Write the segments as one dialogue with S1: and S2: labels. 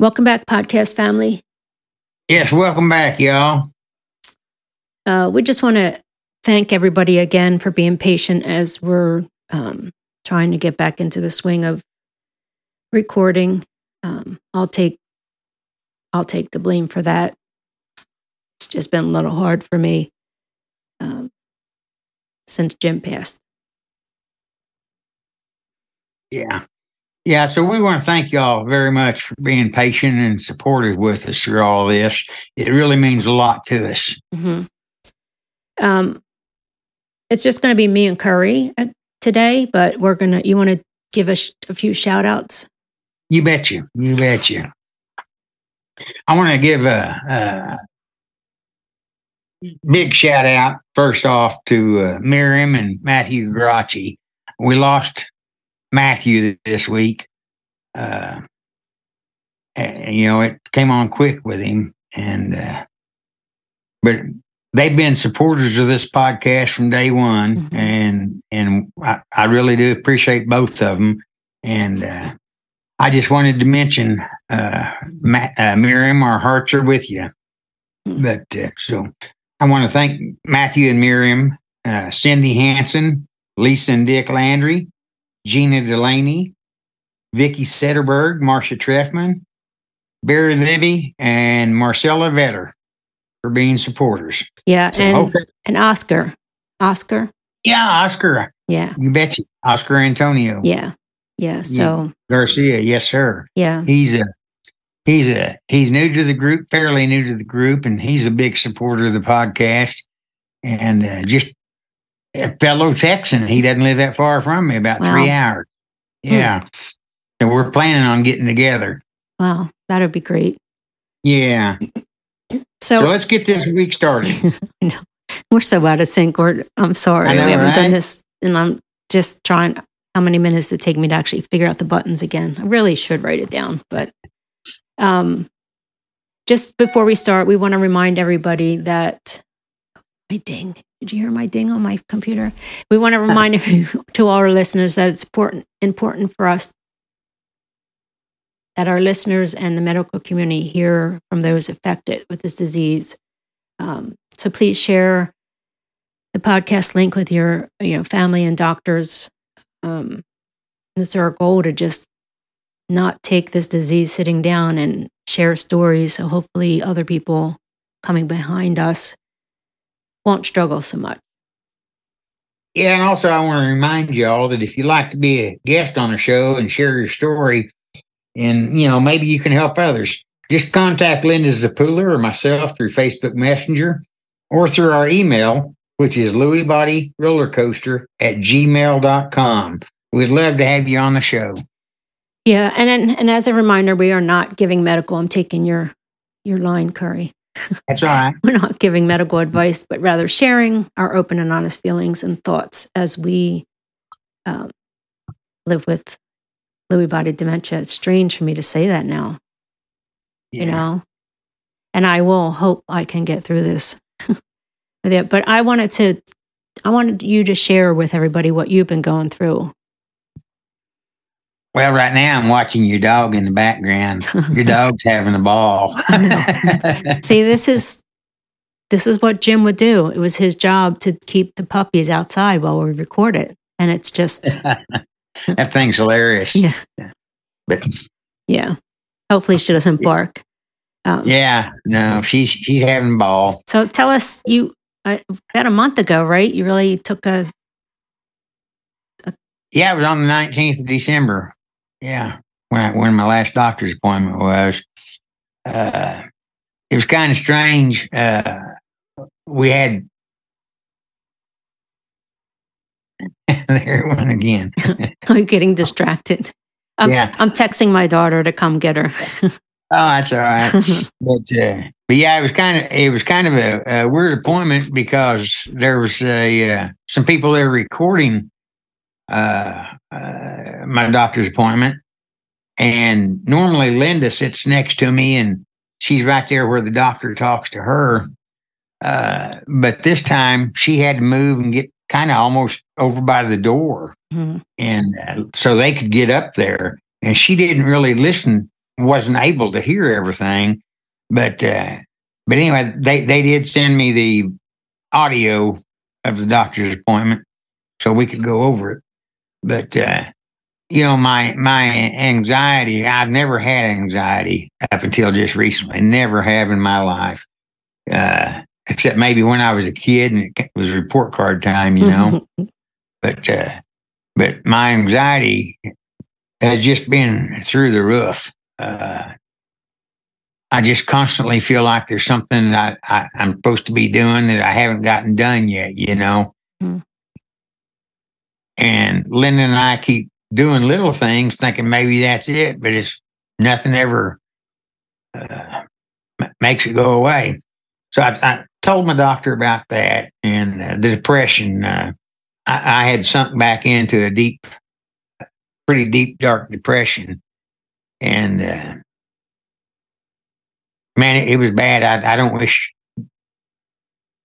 S1: Welcome back, podcast family.
S2: Yes, welcome back, y'all.
S1: Uh, we just want to thank everybody again for being patient as we're um, trying to get back into the swing of recording. Um, I'll take I'll take the blame for that. It's just been a little hard for me um, since Jim passed.
S2: Yeah. Yeah, so we want to thank y'all very much for being patient and supportive with us through all this. It really means a lot to us.
S1: hmm Um, it's just going to be me and Curry uh, today, but we're gonna. You want to give us a few shout outs?
S2: You bet you. You bet you. I want to give a, a big shout out first off to uh, Miriam and Matthew Geraci. We lost Matthew this week. Uh, and, you know, it came on quick with him. And, uh, but they've been supporters of this podcast from day one.
S1: Mhm.
S2: And, and I, I really do appreciate both of them. And, uh, I just wanted to mention, uh, Ma- uh, Miriam, our hearts are with you.
S1: Mhm.
S2: But, uh, so I want to thank Matthew and Miriam, uh, Cindy Hanson, Lisa and Dick Landry, Gina Delaney, Vickie Setterberg, Marcia Treffman, Barry Libby, and Marcella Vetter for being supporters.
S1: Yeah,
S2: So
S1: and and Oscar, Oscar.
S2: yeah, Oscar,
S1: Yeah,
S2: you betcha. Oscar Antonio
S1: yeah, yeah. So
S2: Garcia, yes, sir.
S1: yeah,
S2: He's a he's a he's new to the group, fairly new to the group, and he's a big supporter of the podcast. And uh, just a fellow Texan. He doesn't live that far from me, about
S1: Wow.
S2: three hours. Yeah. And we're planning on getting together.
S1: wow, that'd be great.
S2: Yeah. So
S1: So,
S2: let's get this week started.
S1: we're so out of sync. Or I'm sorry,
S2: know,
S1: we haven't done this, and I'm just trying. How many minutes it take me to actually figure out the buttons again? I really should write it down, but um, just before we start, we want to remind everybody that my ding. Did you hear my ding on my computer? We want to remind you, to all our listeners that it's important important for us that our listeners and the medical community hear from those affected with this disease. Um, so please share the podcast link with your you know family and doctors. Um, it's our goal to just not take this disease sitting down and share stories. So hopefully, other people coming behind us won't struggle so much.
S2: Yeah, and also I want to remind you all that if you'd like to be a guest on the show and share your story, and you know maybe you can help others, just contact Linda Zapula or myself through Facebook Messenger or through our email, which is lewybodyrollercoaster at gmail.com. We'd love to have you on the show.
S1: Yeah, and and as a reminder, we are not giving medical. I'm taking your your line, Curry.
S2: That's right.
S1: We're not giving medical advice, but rather sharing our open and honest feelings and thoughts as we um, live with Lewy body dementia. It's strange for me to say that now, you know, and I will hope I can get through this with it. But I wanted to, I wanted you to share with everybody what you've been going through.
S2: Well, right now I'm watching your dog in the background. Your dog's having a ball.
S1: See, this is this is what Jim would do. It was his job to keep the puppies outside while we record it, and it's just
S2: that thing's hilarious.
S1: Yeah.
S2: But
S1: yeah. Hopefully, she doesn't bark. Um,
S2: yeah, no, she's she's having a ball.
S1: So tell us, you uh, about a month ago, right? You really took a
S2: Yeah, it was on the nineteenth of December. Yeah, when I, when my last doctor's appointment was. Uh, it was kind of strange. Uh, we had there it went again.
S1: I'm getting distracted. I'm,
S2: Yeah.
S1: I'm texting my daughter to come get her.
S2: Oh, that's all right. but uh, but yeah, it was kind of it was kind of a, a weird appointment because there was a uh, some people there recording uh, uh, my doctor's appointment, and normally Linda sits next to me and she's right there where the doctor talks to her. Uh, but this time she had to move and get kind of almost over by the door,
S1: Mhm.
S2: and uh, so they could get up there. And she didn't really listen wasn't able to hear everything. But uh, but anyway, they they did send me the audio of the doctor's appointment so we could go over it. But uh, you know, my my anxiety, I've never had anxiety up until just recently. Never have in my life. Uh, except maybe when I was a kid and it was report card time, you know. but uh, but my anxiety has just been through the roof. Uh, I just constantly feel like there's something that I, am supposed to be doing that I haven't gotten done yet, you know. Mm. And Linda and I keep doing little things, thinking maybe that's it, but it's nothing ever uh, makes it go away. So I, I, told my doctor about that and uh, the depression. Uh, I, I, had sunk back into a deep, pretty deep, dark depression. And uh, man, it, it, was bad. I, I, don't wish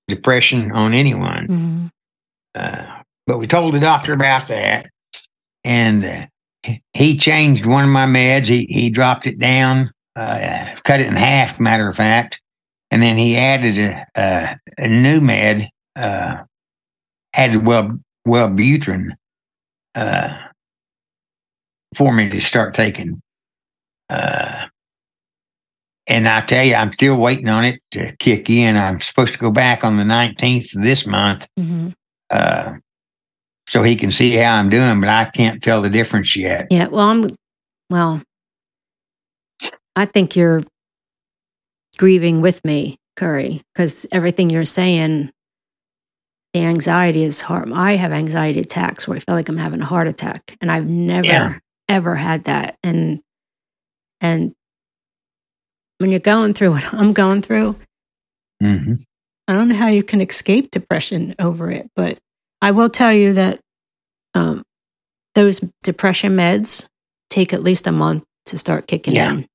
S2: depression on anyone. Mm-hmm. But we told the doctor about that. And uh, he changed one of my meds. He, he dropped it down, uh, cut it in half, matter of fact and then he added a, a, a new med, uh, added well Wellbutrin uh, for me to start taking. Uh, and I tell you, I'm still waiting on it to kick in. I'm supposed to go back on the 19th of this month. Mm-hmm. Uh, so he can see how I'm doing, but I can't tell the difference yet.
S1: Yeah. Well, I'm, well, I think you're grieving with me, Curry, because everything you're saying, the anxiety is hard. I have anxiety attacks where I feel like I'm having a heart attack, and I've never yeah. ever had that. And and when you're going through what I'm going through, mm-hmm. I don't know how you can escape depression over it, but I will tell you that um, those depression meds take at least a month to start kicking yeah. in.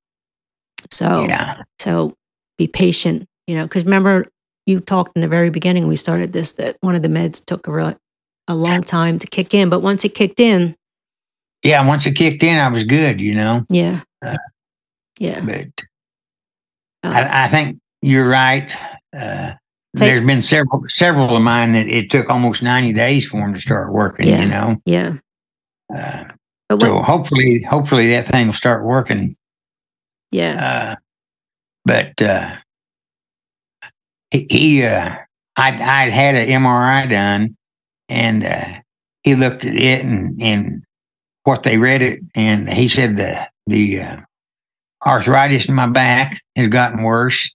S1: So, yeah. so be patient, you know, because remember you talked in the very beginning we started this that one of the meds took a real, a long time to kick in, but once it kicked in,
S2: yeah, once it kicked in, I was good, you know.
S1: Yeah, uh, yeah.
S2: But uh, I, I, think you're right. Uh, there's been several several of mine that it took almost 90 days for them to start working.
S1: Yeah,
S2: you know.
S1: Yeah.
S2: Uh, so hopefully, hopefully that thing will start working.
S1: Yeah.
S2: Uh, but uh, he, he uh, I'd, I'd had an MRI done, and uh, he looked at it and, and what they read it, and he said the the uh, arthritis in my back has gotten worse,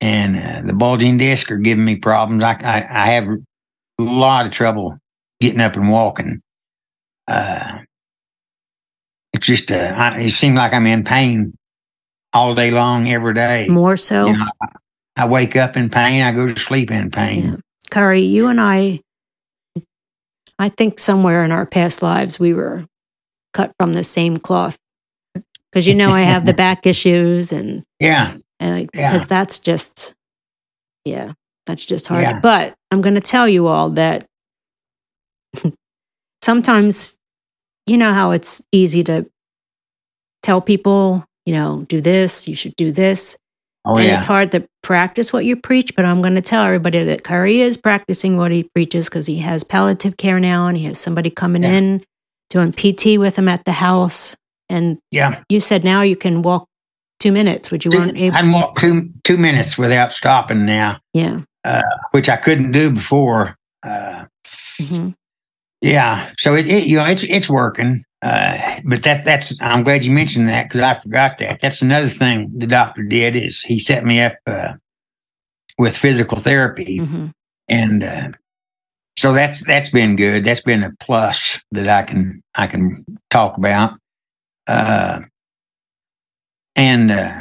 S2: and uh, the bulging disc are giving me problems. I, I, I have a lot of trouble getting up and walking. Uh, it's just uh, I, it seems like I'm in pain all day long, every day.
S1: More so. You know,
S2: I wake up in pain. I go to sleep in pain. Yeah.
S1: Curry, you and I, I think somewhere in our past lives we were cut from the same cloth. Because you know I have the back issues and
S2: yeah,
S1: and because yeah. that's just yeah, that's just hard. Yeah. But I'm going to tell you all that sometimes you know how it's easy to tell people you know, do this, you should do this. Oh, and yeah. it's hard to practice what you preach, but I'm going to tell everybody that Curry is practicing what he preaches because he has palliative care now and he has somebody coming in doing PT with him at the house. And
S2: yeah,
S1: you said now you can walk two minutes, which you
S2: two,
S1: weren't able.
S2: I walk two two minutes without stopping now.
S1: Yeah,
S2: uh, which I couldn't do before. Uh, mm-hmm. Yeah, so it, it, you know it's it's working. Uh, but that that's I'm glad you mentioned that because I forgot that. That's another thing the doctor did is he set me up uh, with physical therapy, mm-hmm. and uh, so that's that's been good. That's been a plus that I can I can talk about. Uh, and uh,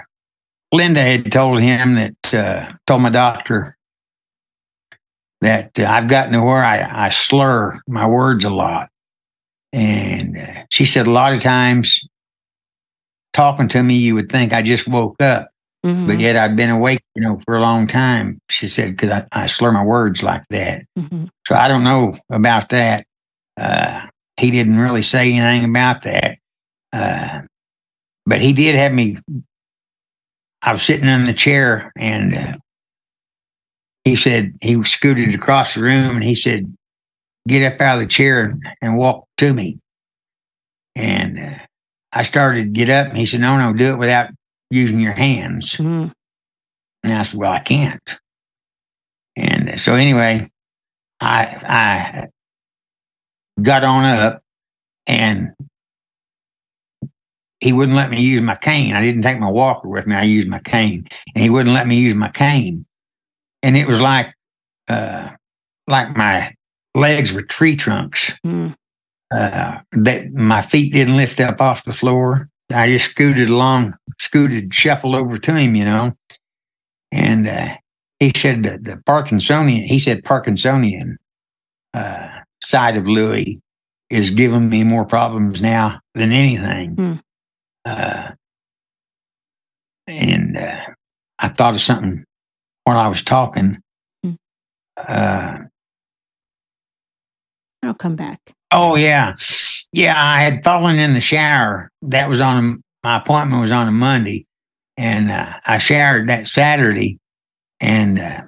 S2: Linda had told him that uh, told my doctor that I've gotten to where I, I slur my words a lot and uh, she said, a lot of times talking to me, you would think I just woke up, mm-hmm. but yet I've been awake, you know, for a long time. She said, because I, I, slur my words like that. Mm-hmm. So I don't know about that. Uh, he didn't really say anything about that. Uh, but he did have me. I was sitting in the chair, and uh, he said he scooted across the room, and he said, "Get up out of the chair and, and walk to me." And uh, I started to get up, and he said, "No, no, do it without using your hands."
S1: Mhm.
S2: And I said, "Well, I can't." And so anyway, I I got on up, and he wouldn't let me use my cane. I didn't take my walker with me. I used my cane, and he wouldn't let me use my cane. And it was like, uh, like my legs were tree trunks.
S1: Mm.
S2: Uh, that my feet didn't lift up off the floor. I just scooted along, scooted, shuffled over to him, you know. And uh, he said that the Parkinsonian, he said Parkinsonian uh, side of Lewy is giving me more problems now than anything.
S1: Hmm.
S2: Uh, and uh, I thought of something while I was talking.
S1: Hmm.
S2: Uh,
S1: I'll come back.
S2: oh yeah, yeah. I had fallen in the shower. That was on a, my appointment was on a Monday, and uh, I showered that Saturday, and uh,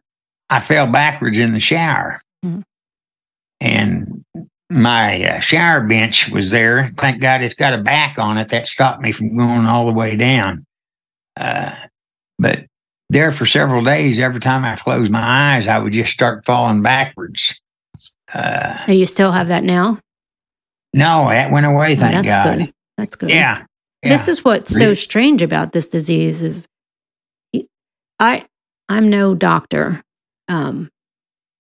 S2: I fell backwards in the shower,
S1: Hmm.
S2: and my uh, shower bench was there. Thank God it's got a back on it that stopped me from going all the way down. Uh, but there for several days, every time I closed my eyes, I would just start falling backwards. Uh,
S1: Oh, you still have that now?
S2: no, that went away.
S1: Oh,
S2: Thank
S1: that's
S2: God.
S1: good. That's good.
S2: Yeah. yeah.
S1: This is what's so strange about this disease is I I'm no doctor, um,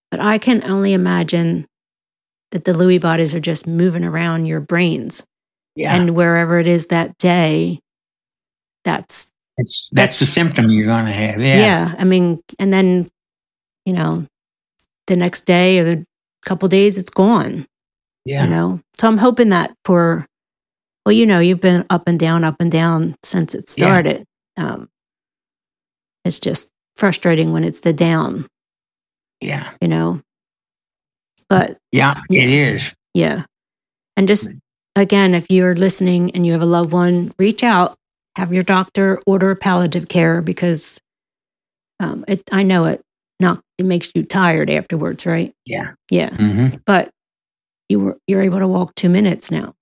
S1: but I can only imagine that the Lewy bodies are just moving around your brains,
S2: yeah.
S1: and wherever it is that day, that's
S2: It's, that's the symptom you're going to have.
S1: yeah.
S2: Yeah.
S1: I mean, and then you know, the next day or the couple days, it's gone.
S2: Yeah.
S1: You know, so I'm hoping that for well, you know, you've been up and down, up and down since it
S2: Yeah.
S1: started. Um, it's just frustrating when it's the down,
S2: Yeah.
S1: you know. But
S2: Yeah.
S1: Yeah.
S2: It is.
S1: yeah, and just again, if you're listening and you have a loved one, reach out, have your doctor order palliative care because um, it. I know it. Not it makes you tired afterwards, right?
S2: Yeah.
S1: Yeah,
S2: hmm
S1: but you were you're able to walk two minutes now.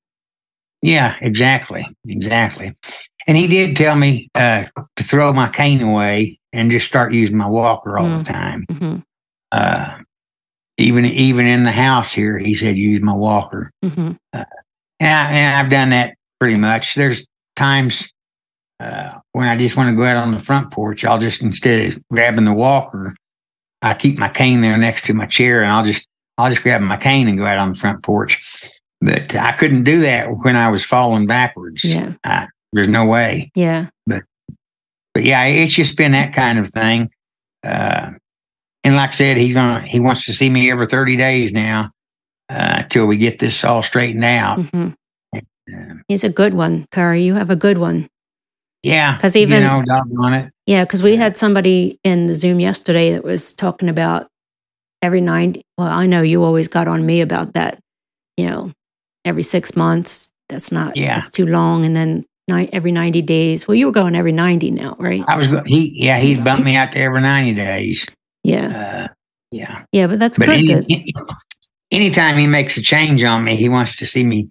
S2: Yeah. Exactly. Exactly. And he did tell me uh, to throw my cane away and just start using my walker all the time.
S1: hmm
S2: Uh, even even in the house here, he said use my walker.
S1: hmm
S2: And, I, and I've done that pretty much. There's times uh, when I just want to go out on the front porch, I'll just instead of grabbing the walker, I keep my cane there next to my chair, and I'll just I'll just grab my cane and go out on the front porch. But I couldn't do that when I was falling backwards.
S1: Yeah.
S2: I, there's no way.
S1: Yeah.
S2: But yeah, it's just been that kind of thing. Uh, and like I said, he's gonna he wants to see me every 30 days now uh, till we get this all straightened out.
S1: hmm
S2: Um,
S1: He's a good one, Curry. You have a good one.
S2: Yeah,
S1: because even-
S2: you know, doggone it.
S1: Yeah, because we had somebody in the Zoom yesterday that was talking about every 90. Well, I know you always got on me about that, you know, every six months. That's not,
S2: Yeah.
S1: that's too long. And then every 90 days. Well, you were going every 90 now, right?
S2: I was go- he yeah he'd bump me out to every 90 days.
S1: Yeah.
S2: Uh, yeah.
S1: Yeah, but that's
S2: But
S1: good.
S2: any,
S1: that-
S2: any- anytime he makes a change on me, he wants to see me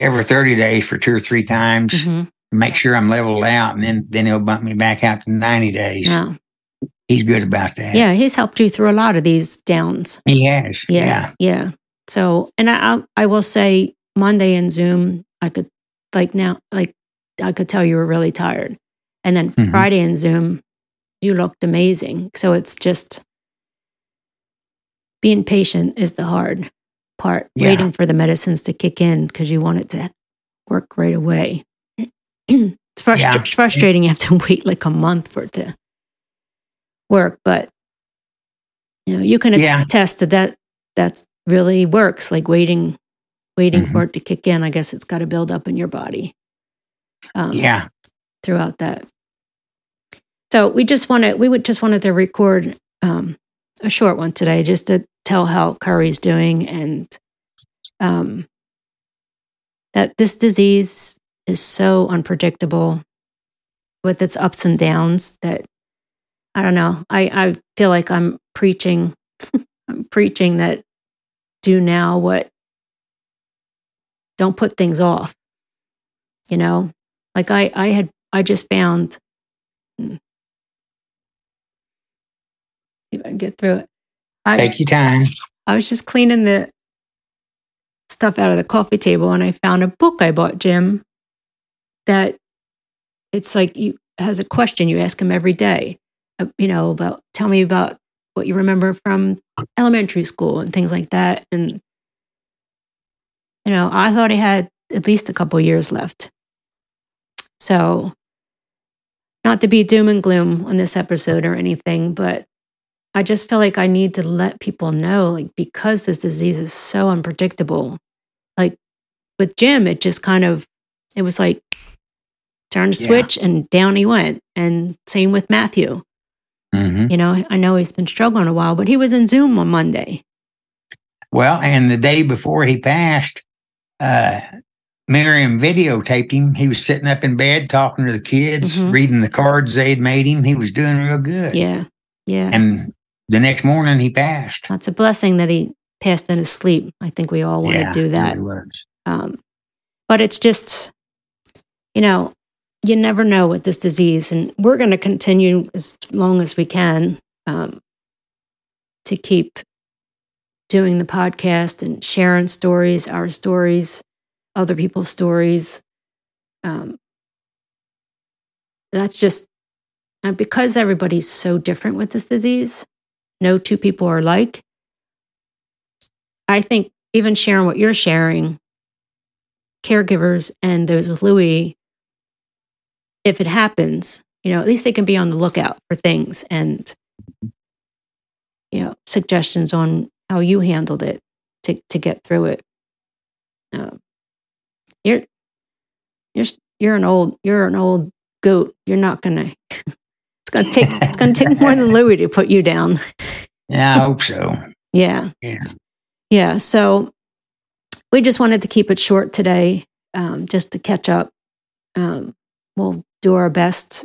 S2: every 30 days for two or three times,
S1: Mhm.
S2: make sure I'm leveled out, and then then he'll bump me back out to 90 days.
S1: Yeah.
S2: He's good about that.
S1: yeah, he's helped you through a lot of these downs.
S2: He has.
S1: Yeah,
S2: Yeah.
S1: yeah. So, and I, I, I will say Monday in Zoom, I could like now, like I could tell you were really tired, and then
S2: Mhm.
S1: Friday in Zoom, you looked amazing. So it's just being patient is the hard part.
S2: Yeah.
S1: Waiting for the medicines to kick in because you want it to work right away. it's frustra-
S2: Yeah.
S1: frustrating. You have to wait like a month for it to work, but you know you can
S2: Yeah.
S1: attest that that that really works. Like waiting, waiting
S2: Mm-hmm.
S1: for it to kick in. I guess it's got to build up in your body. Um,
S2: Yeah.
S1: throughout that. So we just wanted we would just wanted to record um, a short one today just to tell how Curry's doing and um, that this disease is so unpredictable with its ups and downs that I don't know. I, I feel like I'm preaching I'm preaching that do now what don't put things off. You know? Like I I had I just found hmm, if I can get through it. I,
S2: Take your time.
S1: I was just cleaning the stuff out of the coffee table and I found a book I bought Jim that it's like you has a question you ask him every day. Uh, you know, about tell me about what you remember from elementary school and things like that. And you know, I thought he had at least a couple years left. So not to be doom and gloom on this episode or anything, but I just feel like I need to let people know, like, because this disease is so unpredictable. Like with Jim, it just kind of, it was like turn the
S2: Yeah.
S1: switch and down he went. And same with Matthew.
S2: hmm
S1: You know, I know he's been struggling a while, but he was in Zoom on Monday.
S2: Well, and the day before he passed, uh, Miriam videotaped him. He was sitting up in bed talking to the kids,
S1: Mhm.
S2: reading the cards they'd made him. He was doing real good.
S1: Yeah. Yeah.
S2: And the next morning he passed.
S1: That's a blessing that he passed in his sleep. I think we all want
S2: yeah,
S1: to do that. Um, but it's just, you know, you never know with this disease, and we're going to continue as long as we can um, to keep doing the podcast and sharing stories, our stories, other people's stories. Um, that's just and because everybody's so different with this disease. No two people are alike. I think even sharing what you're sharing caregivers and those with Lewy, if it happens, you know, at least they can be on the lookout for things and, you know, suggestions on how you handled it to, to get through it. Um, you're, you're, you're an old, you're an old goat. You're not gonna, it's gonna take, it's gonna take more than Lewy to put you down.
S2: Yeah, I hope so.
S1: Yeah.
S2: Yeah.
S1: Yeah. So we just wanted to keep it short today, um, just to catch up. Um, we'll do our best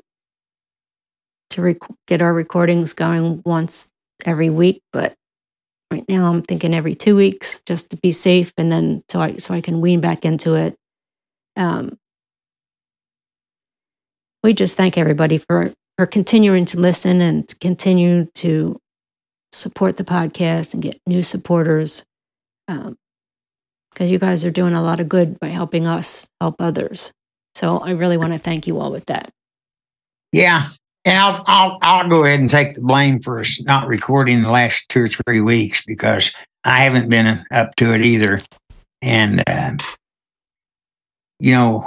S1: to rec- get our recordings going once every week, but right now I'm thinking every two weeks just to be safe, and then so I so I can wean back into it. Um, we just thank everybody for for continuing to listen and to continue to support the podcast and get new supporters because you guys are doing a lot of good by helping us help others. So I really want to thank you all with that.
S2: Yeah. And I'll, I'll, I'll go ahead and take the blame for us not recording the last two or three weeks because I haven't been up to it either. And, uh, you know,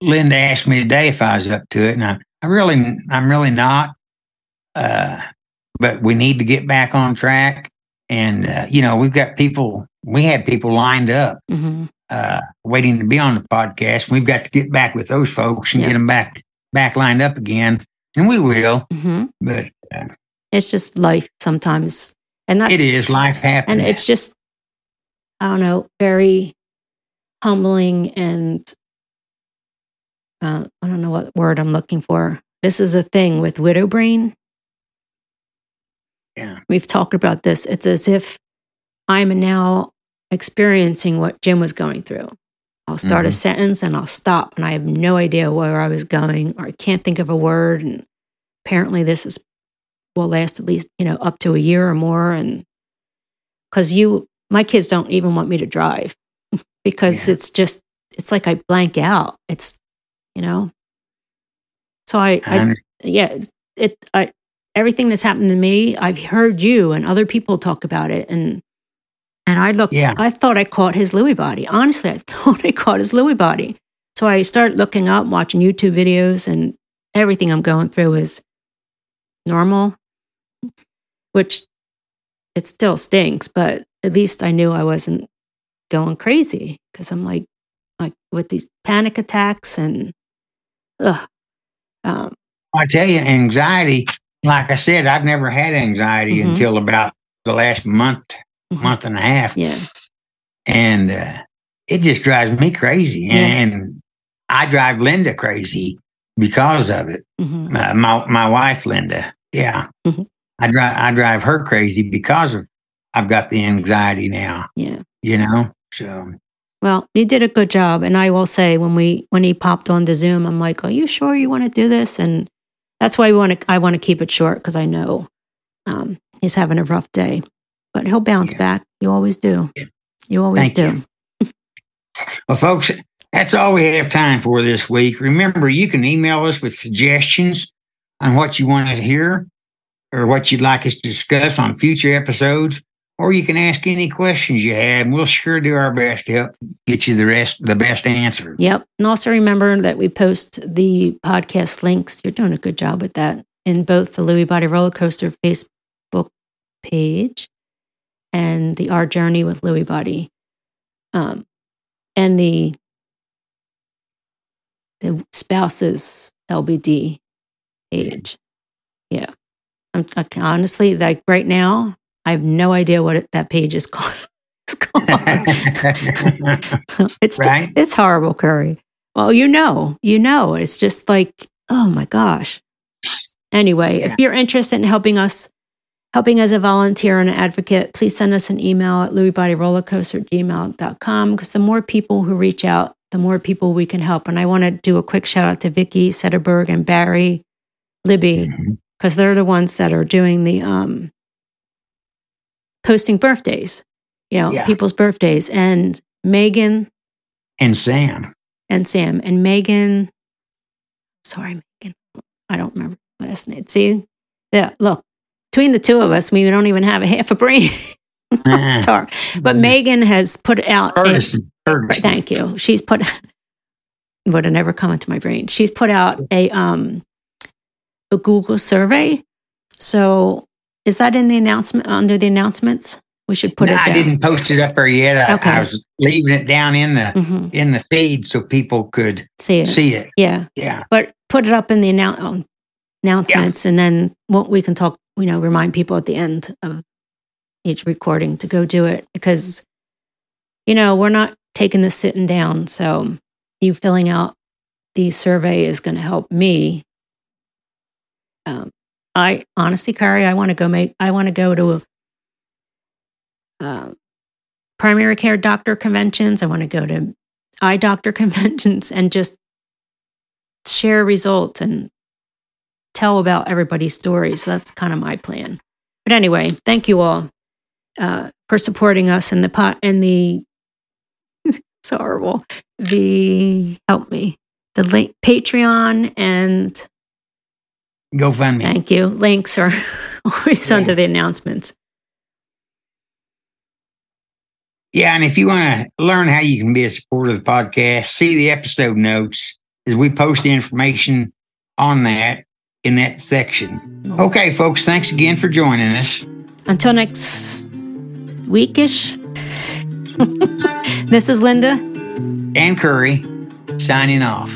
S2: Linda asked me today if I was up to it, and I, I really, I'm really not. Uh, but we need to get back on track. And, uh, you know, we've got people, we had people lined up
S1: hmm
S2: uh, waiting to be on the podcast. We've got to get back with those folks and
S1: Yeah.
S2: get them back back lined up again, and we will.
S1: hmm
S2: But uh,
S1: It's just life sometimes, and that's
S2: it is life happens.
S1: and it's just I don't know, very humbling and uh, I don't know what word I'm looking for. This is a thing with widow brain.
S2: Yeah,
S1: We've talked about this. It's as if I'm now experiencing what Jim was going through. I'll start a
S2: Mhm.
S1: sentence and I'll stop, and I have no idea where I was going, or I can't think of a word. And apparently, this is will last at least you know up to a year or more. And because you, my kids don't even want me to drive because
S2: Yeah.
S1: it's just it's like I blank out. It's you know. So I, I yeah, it I everything that's happened to me, I've heard you and other people talk about it, and and I look,
S2: Yeah.
S1: I thought I caught his Lewy body. Honestly, I thought I caught his Lewy body. So I started looking up, watching YouTube videos, and everything I'm going through is normal, which it still stinks, but at least I knew I wasn't going crazy because I'm like, like with these panic attacks and, ugh, um,
S2: I tell you, anxiety. Like I said, I've never had anxiety
S1: Mhm.
S2: until about the last month,
S1: Mhm.
S2: month and a half,
S1: yeah,
S2: and uh, it just drives me crazy. And, and I drive Linda crazy. because of it.
S1: hmm
S2: Uh, my my wife Linda, yeah,
S1: Mhm.
S2: I drive I drive her crazy because of I've got the anxiety now.
S1: Yeah.
S2: You know, so
S1: Well, you did a good job, and I will say when we when he popped onto Zoom, I'm like, "Are you sure you want to do this?" And that's why we want to. I want to keep it short because I know um, he's having a rough day, but he'll bounce
S2: Yeah.
S1: back. You always do. You always
S2: Thank
S1: do.
S2: you. Well, folks, that's all we have time for this week. Remember, you can email us with suggestions on what you want to hear or what you'd like us to discuss on future episodes, or you can ask any questions you have, and we'll sure do our best to help get you the rest, the best answer.
S1: Yep. And also remember that we post the podcast links. You're doing a good job with that in both the Lewy Body Roller Coaster Facebook page and the Our Journey with Lewy Body, um, and the the spouses LBD page. Yeah. I'm, I honestly like right now. I have no idea what it, that page is called. It's called. it's
S2: Right.
S1: it's horrible, Curry. Well, you know, you know, it's just like, oh my gosh. Anyway,
S2: Yeah.
S1: if you're interested in helping us, helping as a volunteer and an advocate, please send us an email at lewybodyrollercoaster at gmail.com because the more people who reach out, the more people we can help. And I want to do a quick shout out to Vickie Setterberg and Barry Libby because they're the ones that are doing the um, posting birthdays, you know,
S2: Yeah.
S1: people's birthdays. And Megan
S2: and Sam.
S1: and Sam and Megan. Sorry, Megan. I don't remember last name. See, yeah, look, between the two of us, we don't even have a half a brain.
S2: Uh-uh.
S1: Sorry, but Megan has put out. a-
S2: Ferguson. Ferguson.
S1: thank you. She's put. Would have never come into my brain. She's put out a um a Google survey. So is that in the announcement under the announcements? We should put
S2: No,
S1: it
S2: I didn't post it up there yet. I,
S1: Okay.
S2: I was leaving it down in the
S1: Mhm.
S2: in the feed so people could
S1: See it.
S2: see it.
S1: Yeah.
S2: Yeah.
S1: but put it up in the annou- um, announcements and then what we can talk you know remind people at the end of each recording to go do it because you know we're not taking this sitting down so you filling out the survey is going to help me um, i honestly Curry i want to go make i want to go to uh, primary care doctor conventions i want to go to eye doctor conventions and just share results and tell about everybody's story. So that's kind of my plan. But anyway, thank you all uh, for supporting us in the pot and the. it's horrible. The help me the link Patreon and
S2: GoFundMe.
S1: thank you links are always
S2: Yeah.
S1: under the announcements.
S2: Yeah, and if you want to learn how you can be a supporter of the podcast, see the episode notes as we post the information on that in that section. Okay, folks, thanks again for joining us.
S1: Until next weekish. this is Linda.
S2: and Curry signing off.